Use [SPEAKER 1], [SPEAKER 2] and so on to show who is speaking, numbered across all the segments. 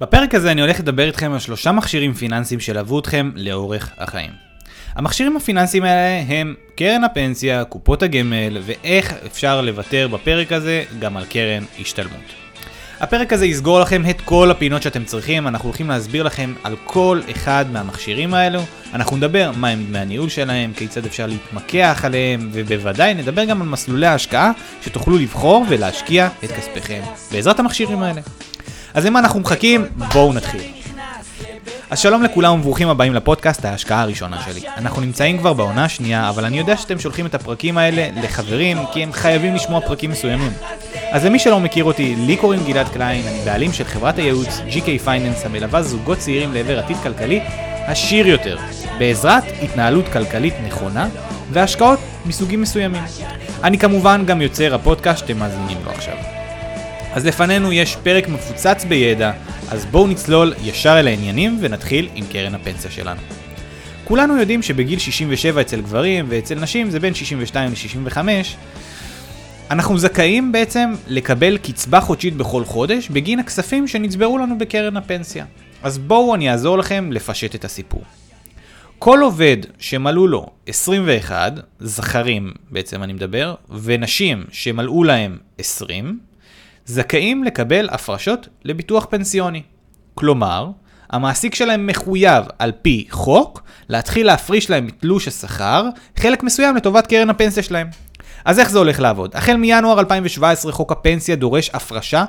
[SPEAKER 1] בפרק הזה אני הולך לדבר איתכם על שלושה מכשירים פיננסיים שלוו אתכם לאורך החיים. המכשירים הפיננסיים האלה הם קרן הפנסיה, קופות הגמל ואיך אפשר לוותר בפרק הזה גם על קרן השתלמות. הפרק הזה יסגור לכם את כל הפינות שאתם צריכים, אנחנו הולכים להסביר לכם על כל אחד מהמכשירים האלו, אנחנו נדבר מה הם דמי הניהול שלהם, כיצד אפשר להתמקח עליהם, ובוודאי נדבר גם על מסלולי ההשקעה שתוכלו לבחור ולהשקיע את כספיכם בעזרת המכשירים האלה. אז למה אנחנו מחכים? בואו נתחיל. אז שלום לכולם וברוכים הבאים לפודקאסט ההשקעה הראשונה שלי. אנחנו נמצאים כבר בעונה השנייה, אבל אני יודע שאתם שולחים את הפרקים האלה לחברים, כי הם חייבים לשמוע פרקים מסוימים. אז למי שלא מכיר אותי, לי קוראים גלעד קליין, אני בעלים של חברת הייעוץ GK Finance המלווה זוגות צעירים לעבר עתיד כלכלי עשיר יותר, בעזרת התנהלות כלכלית נכונה והשקעות מסוגים מסוימים. אני כמובן גם יוצר הפודקאסט שאתם מאזינים לו עכשיו. אז לפנינו יש פרק מפוצץ בידע, אז בואו נצלול ישר אל העניינים ונתחיל עם קרן הפנסיה שלנו. כולנו יודעים שבגיל 67 אצל גברים ואצל נשים זה בין 62 ל-65, אנחנו זכאים בעצם לקבל קצבה חודשית בכל חודש בגין הכספים שנצברו לנו בקרן הפנסיה. אז בואו אני אעזור לכם לפשט את הסיפור. כל עובד שמלאו לו 21, זכרים בעצם אני מדבר, ונשים שמלאו להם 20, זכאים לקבל הפרשות לביטוח פנסיוני. כלומר, המעסיק שלהם מחויב על פי חוק להתחיל להפריש להם מתלוש השכר חלק מסוים לטובת קרן הפנסיה שלהם. אז איך זה הולך לעבוד? החל מינואר 2017 חוק הפנסיה דורש הפרשה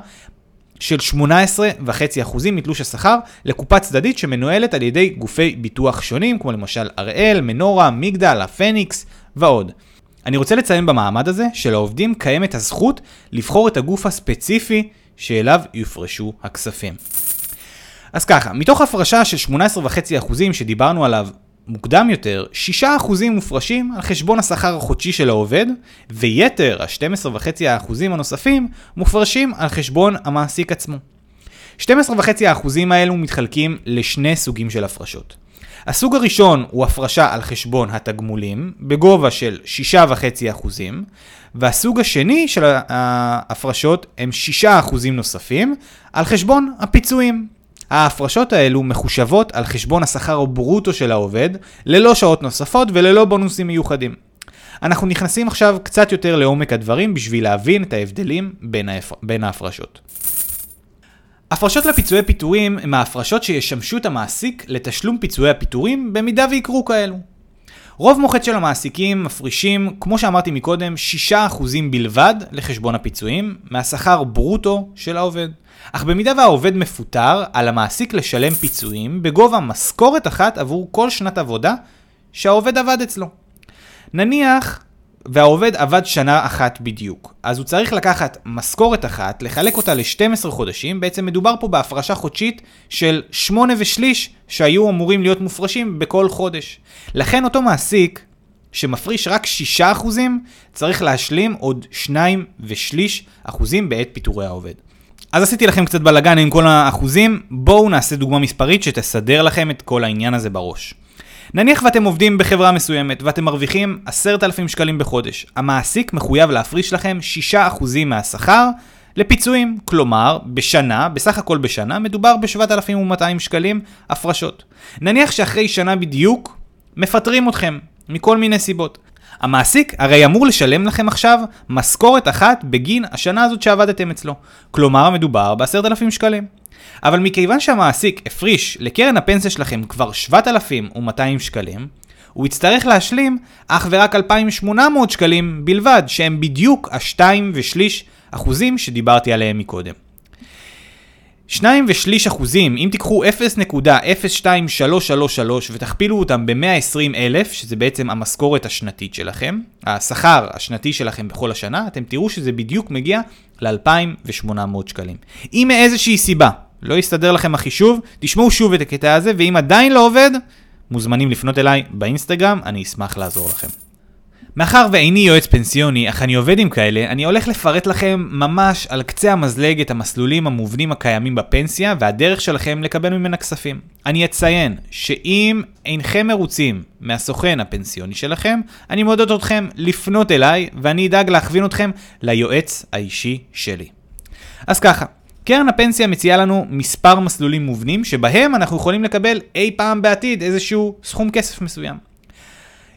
[SPEAKER 1] של 18.5% מתלוש השכר לקופה צדדית שמנוהלת על ידי גופי ביטוח שונים, כמו למשל הראל, מנורה, מגדל, הפניקס ועוד. אני רוצה לציין במעמד הזה שלעובדים קיימת הזכות לבחור את הגוף הספציפי שאליו יופרשו הכספים. אז ככה, מתוך הפרשה של 18.5% שדיברנו עליו מוקדם יותר, 6% מופרשים על חשבון השכר החודשי של העובד, ויתר ה-12.5% הנוספים מופרשים על חשבון המעסיק עצמו. 12.5% האלו מתחלקים לשני סוגים של הפרשות. הסוג הראשון הוא הפרשה על חשבון התגמולים, בגובה של 6.5%, והסוג השני של ההפרשות הם 6% נוספים על חשבון הפיצויים. ההפרשות האלו מחושבות על חשבון השכר הברוטו של העובד, ללא שעות נוספות וללא בונוסים מיוחדים. אנחנו נכנסים עכשיו קצת יותר לעומק הדברים בשביל להבין את ההבדלים בין, ההפ... בין ההפרשות. הפרשות לפיצויי פיטורים הם ההפרשות שישמשו את המעסיק לתשלום פיצויי הפיטורים במידה ויקרו כאלו. רוב מוחץ של המעסיקים מפרישים, כמו שאמרתי מקודם, 6% בלבד לחשבון הפיצויים מהשכר ברוטו של העובד. אך במידה והעובד מפוטר, על המעסיק לשלם פיצויים בגובה משכורת אחת עבור כל שנת עבודה שהעובד עבד אצלו. נניח והעובד עבד שנה אחת בדיוק. אז הוא צריך לקחת משכורת אחת, לחלק אותה ל-12 חודשים, בעצם מדובר פה בהפרשה חודשית של 8 ושליש שהיו אמורים להיות מופרשים בכל חודש. לכן אותו מעסיק שמפריש רק 6% צריך להשלים עוד 2 ושליש אחוזים בעת פיטורי העובד. אז עשיתי לכם קצת בלאגן עם כל האחוזים, בואו נעשה דוגמה מספרית שתסדר לכם את כל העניין הזה בראש. נניח ואתם עובדים בחברה מסוימת ואתם מרוויחים 10,000 שקלים בחודש. המעסיק מחויב להפריש לכם 6% מהשכר לפיצויים. כלומר, בשנה, בסך הכל בשנה, מדובר ב-7,200 שקלים הפרשות. נניח שאחרי שנה בדיוק מפטרים אתכם, מכל מיני סיבות. המעסיק הרי אמור לשלם לכם עכשיו משכורת אחת בגין השנה הזאת שעבדתם אצלו. כלומר, מדובר ב-10,000 שקלים. אבל מכיוון שהמעסיק הפריש לקרן הפנסיה שלכם כבר 7,200 שקלים, הוא יצטרך להשלים אך ורק 2,800 שקלים בלבד, שהם בדיוק השתיים ושליש אחוזים שדיברתי עליהם מקודם. שניים ושליש אחוזים, אם תיקחו 0.02333 ותכפילו אותם ב-120 אלף, שזה בעצם המשכורת השנתית שלכם, השכר השנתי שלכם בכל השנה, אתם תראו שזה בדיוק מגיע ל-2,800 שקלים. אם מאיזושהי סיבה לא יסתדר לכם החישוב, תשמעו שוב את הקטע הזה, ואם עדיין לא עובד, מוזמנים לפנות אליי באינסטגרם, אני אשמח לעזור לכם. מאחר ואיני יועץ פנסיוני, אך אני עובד עם כאלה, אני הולך לפרט לכם ממש על קצה המזלג את המסלולים המובנים הקיימים בפנסיה והדרך שלכם לקבל ממנה כספים. אני אציין שאם אינכם מרוצים מהסוכן הפנסיוני שלכם, אני מעודד אתכם לפנות אליי ואני אדאג להכווין אתכם ליועץ האישי שלי. אז ככה, קרן הפנסיה מציעה לנו מספר מסלולים מובנים שבהם אנחנו יכולים לקבל אי פעם בעתיד איזשהו סכום כסף מסוים.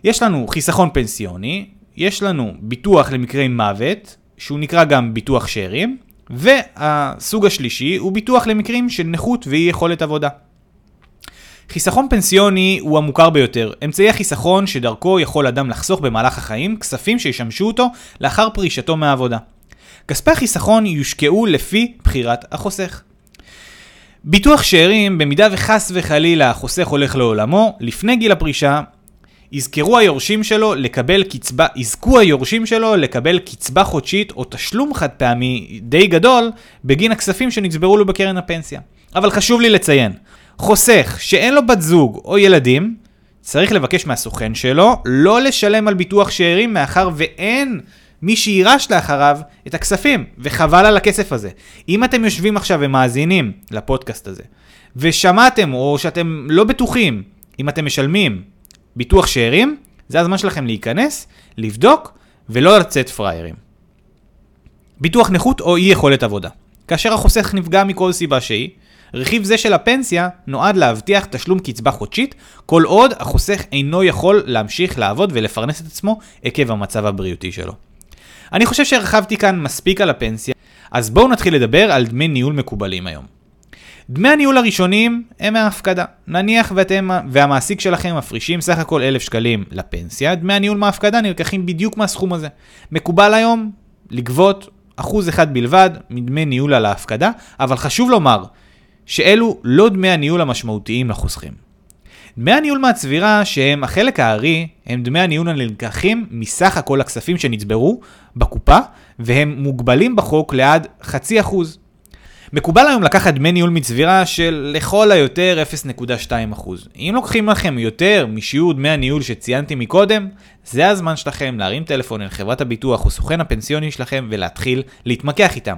[SPEAKER 1] יש לנו חיסכון פנסיוני, יש לנו ביטוח למקרי מוות, שהוא נקרא גם ביטוח שאירים, והסוג השלישי הוא ביטוח למקרים של נכות ואי יכולת עבודה. חיסכון פנסיוני הוא המוכר ביותר, אמצעי החיסכון שדרכו יכול אדם לחסוך במהלך החיים כספים שישמשו אותו לאחר פרישתו מהעבודה. כספי החיסכון יושקעו לפי בחירת החוסך. ביטוח שאירים, במידה וחס וחלילה החוסך הולך לעולמו, לפני גיל הפרישה, יזכרו היורשים שלו לקבל קצבה, יזכו היורשים שלו לקבל קצבה חודשית או תשלום חד פעמי די גדול בגין הכספים שנצברו לו בקרן הפנסיה. אבל חשוב לי לציין, חוסך שאין לו בת זוג או ילדים, צריך לבקש מהסוכן שלו לא לשלם על ביטוח שאירים מאחר ואין מי שיירש לאחריו את הכספים, וחבל על הכסף הזה. אם אתם יושבים עכשיו ומאזינים לפודקאסט הזה, ושמעתם או שאתם לא בטוחים אם אתם משלמים ביטוח שאירים, זה הזמן שלכם להיכנס, לבדוק ולא לצאת פראיירים. ביטוח נכות או אי יכולת עבודה. כאשר החוסך נפגע מכל סיבה שהיא, רכיב זה של הפנסיה נועד להבטיח תשלום קצבה חודשית, כל עוד החוסך אינו יכול להמשיך לעבוד ולפרנס את עצמו עקב המצב הבריאותי שלו. אני חושב שהרחבתי כאן מספיק על הפנסיה, אז בואו נתחיל לדבר על דמי ניהול מקובלים היום. דמי הניהול הראשונים הם מההפקדה. נניח ואתם והמעסיק שלכם מפרישים סך הכל 1,000 שקלים לפנסיה, דמי הניהול מההפקדה נלקחים בדיוק מהסכום הזה. מקובל היום לגבות אחוז אחד בלבד מדמי ניהול על ההפקדה, אבל חשוב לומר שאלו לא דמי הניהול המשמעותיים לחוסכים. דמי הניהול מהצבירה, שהם החלק הארי, הם דמי הניהול הנלקחים מסך הכל הכספים שנצברו בקופה, והם מוגבלים בחוק לעד חצי אחוז. מקובל היום לקחת דמי ניהול מצבירה של לכל היותר 0.2%. אם לוקחים לכם יותר משיעור דמי הניהול שציינתי מקודם, זה הזמן שלכם להרים טלפון אל חברת הביטוח או סוכן הפנסיוני שלכם ולהתחיל להתמקח איתם.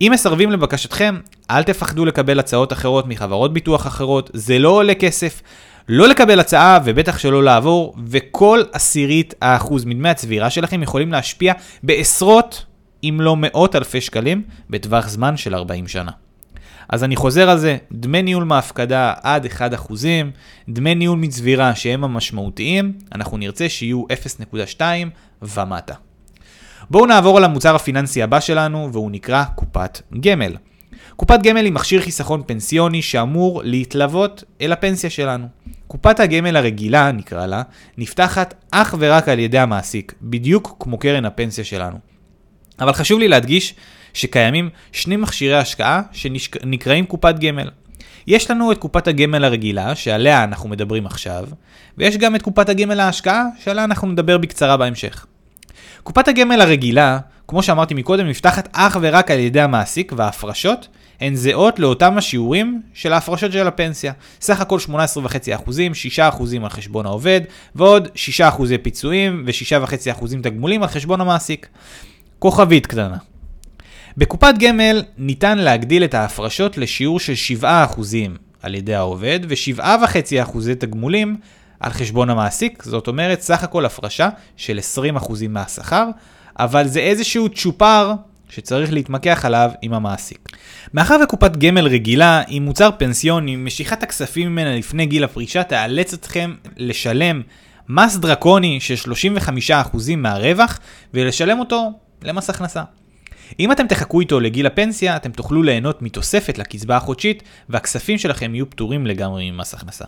[SPEAKER 1] אם מסרבים לבקשתכם, אל תפחדו לקבל הצעות אחרות מחברות ביטוח אחרות, זה לא עולה כסף. לא לקבל הצעה ובטח שלא לעבור, וכל עשירית האחוז מדמי הצבירה שלכם יכולים להשפיע בעשרות אם לא מאות אלפי שקלים בטווח זמן של 40 שנה. אז אני חוזר על זה, דמי ניהול מהפקדה עד 1%, דמי ניהול מצבירה שהם המשמעותיים, אנחנו נרצה שיהיו 0.2 ומטה. בואו נעבור על המוצר הפיננסי הבא שלנו, והוא נקרא קופת גמל. קופת גמל היא מכשיר חיסכון פנסיוני שאמור להתלוות אל הפנסיה שלנו. קופת הגמל הרגילה, נקרא לה, נפתחת אך ורק על ידי המעסיק, בדיוק כמו קרן הפנסיה שלנו. אבל חשוב לי להדגיש שקיימים שני מכשירי השקעה שנקראים קופת גמל. יש לנו את קופת הגמל הרגילה, שעליה אנחנו מדברים עכשיו, ויש גם את קופת הגמל ההשקעה, שעליה אנחנו נדבר בקצרה בהמשך. קופת הגמל הרגילה, כמו שאמרתי מקודם, נפתחת אך ורק על ידי המעסיק, וההפרשות הן זהות לאותם השיעורים של ההפרשות של הפנסיה. סך הכל 18.5%, 6% על חשבון העובד, ועוד 6% פיצויים ו-6.5% תגמולים על חשבון המעסיק. כוכבית קטנה. בקופת גמל ניתן להגדיל את ההפרשות לשיעור של 7% על ידי העובד ו-7.5% תגמולים על חשבון המעסיק, זאת אומרת סך הכל הפרשה של 20% מהשכר, אבל זה איזשהו צ'ופר שצריך להתמקח עליו עם המעסיק. מאחר וקופת גמל רגילה היא מוצר פנסיוני, משיכת הכספים ממנה לפני גיל הפרישה תאלץ אתכם לשלם מס דרקוני של 35% מהרווח ולשלם אותו למס הכנסה. אם אתם תחכו איתו לגיל הפנסיה, אתם תוכלו ליהנות מתוספת לקצבה החודשית, והכספים שלכם יהיו פטורים לגמרי ממס הכנסה.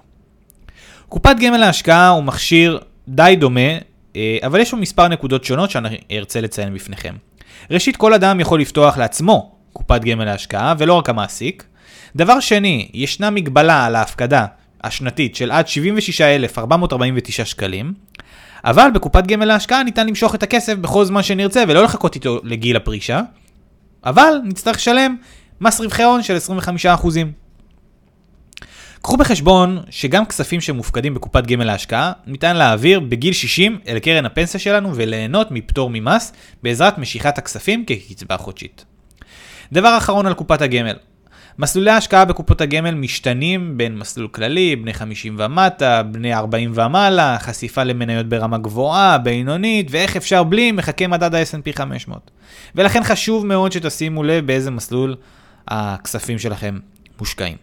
[SPEAKER 1] קופת גמל להשקעה הוא מכשיר די דומה, אה, אבל יש לו מספר נקודות שונות שאני ארצה לציין בפניכם. ראשית, כל אדם יכול לפתוח לעצמו קופת גמל להשקעה, ולא רק המעסיק. דבר שני, ישנה מגבלה על ההפקדה השנתית של עד 76,449 שקלים, אבל בקופת גמל להשקעה ניתן למשוך את הכסף בכל זמן שנרצה ולא לחכות איתו לגיל הפרישה, אבל נצטרך לשלם מס רווחי הון של 25%. קחו בחשבון שגם כספים שמופקדים בקופת גמל להשקעה ניתן להעביר בגיל 60 אל קרן הפנסיה שלנו וליהנות מפטור ממס בעזרת משיכת הכספים כקצבה חודשית. דבר אחרון על קופת הגמל, מסלולי ההשקעה בקופות הגמל משתנים בין מסלול כללי, בני 50 ומטה, בני 40 ומעלה, חשיפה למניות ברמה גבוהה, בינונית, ואיך אפשר בלי מחכה מדד ה-S&P 500. ולכן חשוב מאוד שתשימו לב באיזה מסלול הכספים שלכם מושקעים.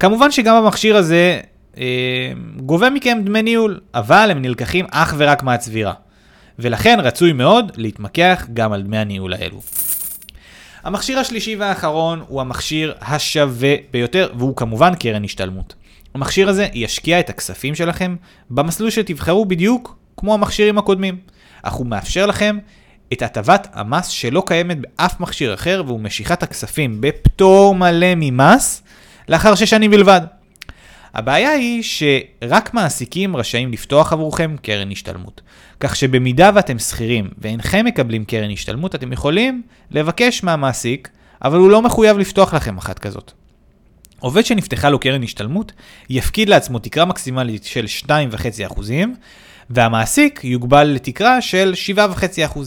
[SPEAKER 1] כמובן שגם המכשיר הזה אה, גובה מכם דמי ניהול, אבל הם נלקחים אך ורק מהצבירה. ולכן רצוי מאוד להתמקח גם על דמי הניהול האלו. המכשיר השלישי והאחרון הוא המכשיר השווה ביותר, והוא כמובן קרן השתלמות. המכשיר הזה ישקיע את הכספים שלכם במסלול שתבחרו בדיוק כמו המכשירים הקודמים, אך הוא מאפשר לכם את הטבת המס שלא קיימת באף מכשיר אחר, והוא משיכת הכספים בפטור מלא ממס לאחר שש שנים בלבד. הבעיה היא שרק מעסיקים רשאים לפתוח עבורכם קרן השתלמות. כך שבמידה ואתם שכירים ואינכם מקבלים קרן השתלמות, אתם יכולים לבקש מהמעסיק, אבל הוא לא מחויב לפתוח לכם אחת כזאת. עובד שנפתחה לו קרן השתלמות, יפקיד לעצמו תקרה מקסימלית של 2.5%, והמעסיק יוגבל לתקרה של 7.5%.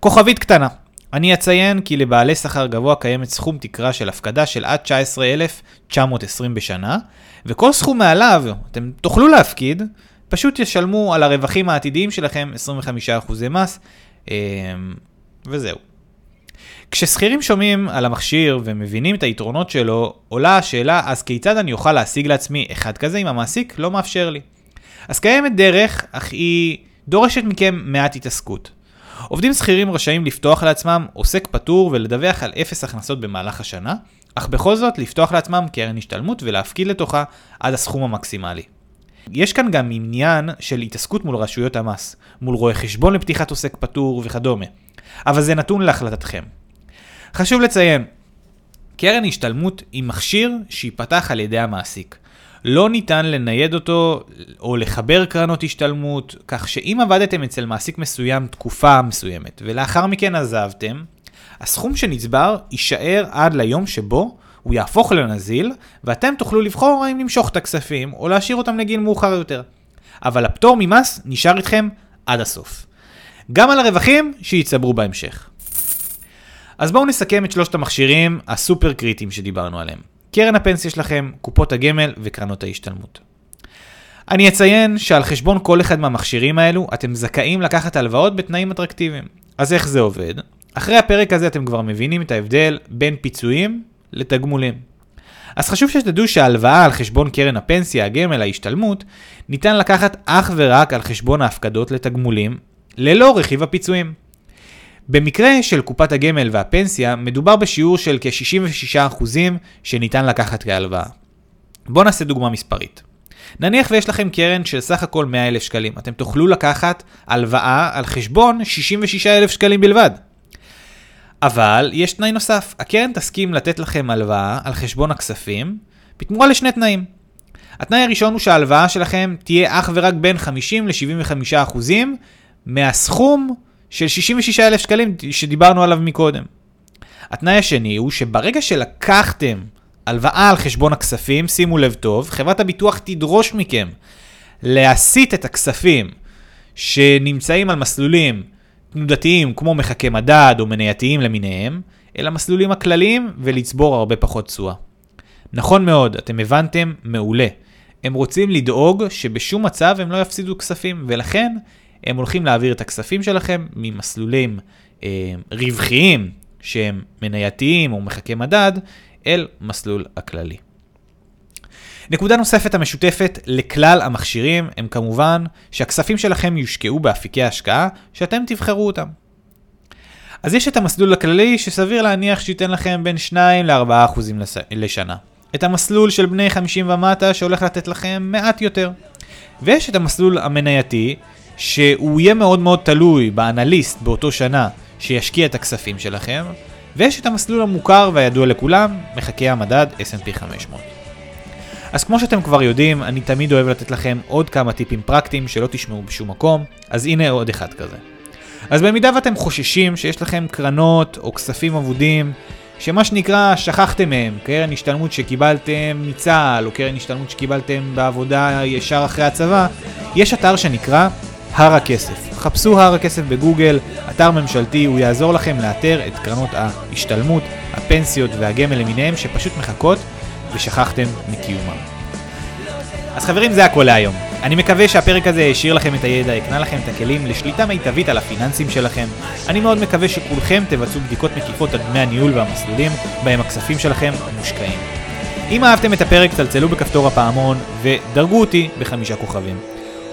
[SPEAKER 1] כוכבית קטנה, אני אציין כי לבעלי שכר גבוה קיימת סכום תקרה של הפקדה של עד 19,920 בשנה, וכל סכום מעליו אתם תוכלו להפקיד, פשוט ישלמו על הרווחים העתידיים שלכם 25% מס, אמ, וזהו. כששכירים שומעים על המכשיר ומבינים את היתרונות שלו, עולה השאלה, אז כיצד אני אוכל להשיג לעצמי אחד כזה אם המעסיק לא מאפשר לי? אז קיימת דרך, אך היא דורשת מכם מעט התעסקות. עובדים שכירים רשאים לפתוח לעצמם עוסק פטור ולדווח על אפס הכנסות במהלך השנה, אך בכל זאת לפתוח לעצמם קרן השתלמות ולהפקיד לתוכה עד הסכום המקסימלי. יש כאן גם עניין של התעסקות מול רשויות המס, מול רואי חשבון לפתיחת עוסק פטור וכדומה, אבל זה נתון להחלטתכם. חשוב לציין, קרן השתלמות היא מכשיר שייפתח על ידי המעסיק. לא ניתן לנייד אותו או לחבר קרנות השתלמות, כך שאם עבדתם אצל מעסיק מסוים תקופה מסוימת ולאחר מכן עזבתם, הסכום שנצבר יישאר עד ליום שבו הוא יהפוך לנזיל, ואתם תוכלו לבחור האם למשוך את הכספים או להשאיר אותם לגיל מאוחר יותר. אבל הפטור ממס נשאר איתכם עד הסוף. גם על הרווחים שיצטברו בהמשך. אז בואו נסכם את שלושת המכשירים הסופר קריטיים שדיברנו עליהם. קרן הפנסיה שלכם, קופות הגמל וקרנות ההשתלמות. אני אציין שעל חשבון כל אחד מהמכשירים האלו אתם זכאים לקחת הלוואות בתנאים אטרקטיביים. אז איך זה עובד? אחרי הפרק הזה אתם כבר מבינים את ההבדל בין פיצויים לתגמולים. אז חשוב שתדעו שההלוואה על חשבון קרן הפנסיה, הגמל, ההשתלמות, ניתן לקחת אך ורק על חשבון ההפקדות לתגמולים, ללא רכיב הפיצויים. במקרה של קופת הגמל והפנסיה, מדובר בשיעור של כ-66% שניתן לקחת כהלוואה. בואו נעשה דוגמה מספרית. נניח ויש לכם קרן של סך הכל 100,000 שקלים, אתם תוכלו לקחת הלוואה על חשבון 66,000 שקלים בלבד. אבל יש תנאי נוסף, הקרן תסכים לתת לכם הלוואה על חשבון הכספים בתמורה לשני תנאים. התנאי הראשון הוא שההלוואה שלכם תהיה אך ורק בין 50 ל-75% מהסכום של 66,000 שקלים שדיברנו עליו מקודם. התנאי השני הוא שברגע שלקחתם הלוואה על חשבון הכספים, שימו לב טוב, חברת הביטוח תדרוש מכם להסיט את הכספים שנמצאים על מסלולים תנודתיים כמו מחכי מדד או מנייתיים למיניהם, אל המסלולים הכלליים ולצבור הרבה פחות תשואה. נכון מאוד, אתם הבנתם מעולה. הם רוצים לדאוג שבשום מצב הם לא יפסידו כספים, ולכן הם הולכים להעביר את הכספים שלכם ממסלולים אה, רווחיים שהם מנייתיים או מחכי מדד, אל מסלול הכללי. נקודה נוספת המשותפת לכלל המכשירים הם כמובן שהכספים שלכם יושקעו באפיקי השקעה שאתם תבחרו אותם. אז יש את המסלול הכללי שסביר להניח שייתן לכם בין 2 ל-4% לשנה. את המסלול של בני 50 ומטה שהולך לתת לכם מעט יותר. ויש את המסלול המנייתי שהוא יהיה מאוד מאוד תלוי באנליסט באותו שנה שישקיע את הכספים שלכם. ויש את המסלול המוכר והידוע לכולם, מחקי המדד S&P 500. אז כמו שאתם כבר יודעים, אני תמיד אוהב לתת לכם עוד כמה טיפים פרקטיים שלא תשמעו בשום מקום, אז הנה עוד אחד כזה. אז במידה ואתם חוששים שיש לכם קרנות או כספים אבודים, שמה שנקרא שכחתם מהם, קרן השתלמות שקיבלתם מצה"ל, או קרן השתלמות שקיבלתם בעבודה ישר אחרי הצבא, יש אתר שנקרא הר הכסף. חפשו הר הכסף בגוגל, אתר ממשלתי, הוא יעזור לכם לאתר את קרנות ההשתלמות, הפנסיות והגמל למיניהם שפשוט מחכות ושכחתם מקיומם. אז חברים, זה הכל להיום. אני מקווה שהפרק הזה השאיר לכם את הידע, הקנה לכם את הכלים לשליטה מיטבית על הפיננסים שלכם. אני מאוד מקווה שכולכם תבצעו בדיקות מקיפות על דמי הניהול והמסלולים בהם הכספים שלכם מושקעים. אם אהבתם את הפרק, צלצלו בכפתור הפעמון ודרגו אותי בחמישה כוכבים.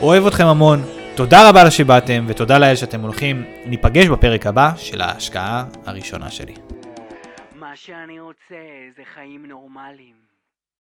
[SPEAKER 1] אוהב אתכם המון, תודה רבה שבאתם ותודה לאל שאתם הולכים. ניפגש בפרק הבא של ההשקעה הראשונה שלי.
[SPEAKER 2] מה שאני רוצה זה חיים נורמליים.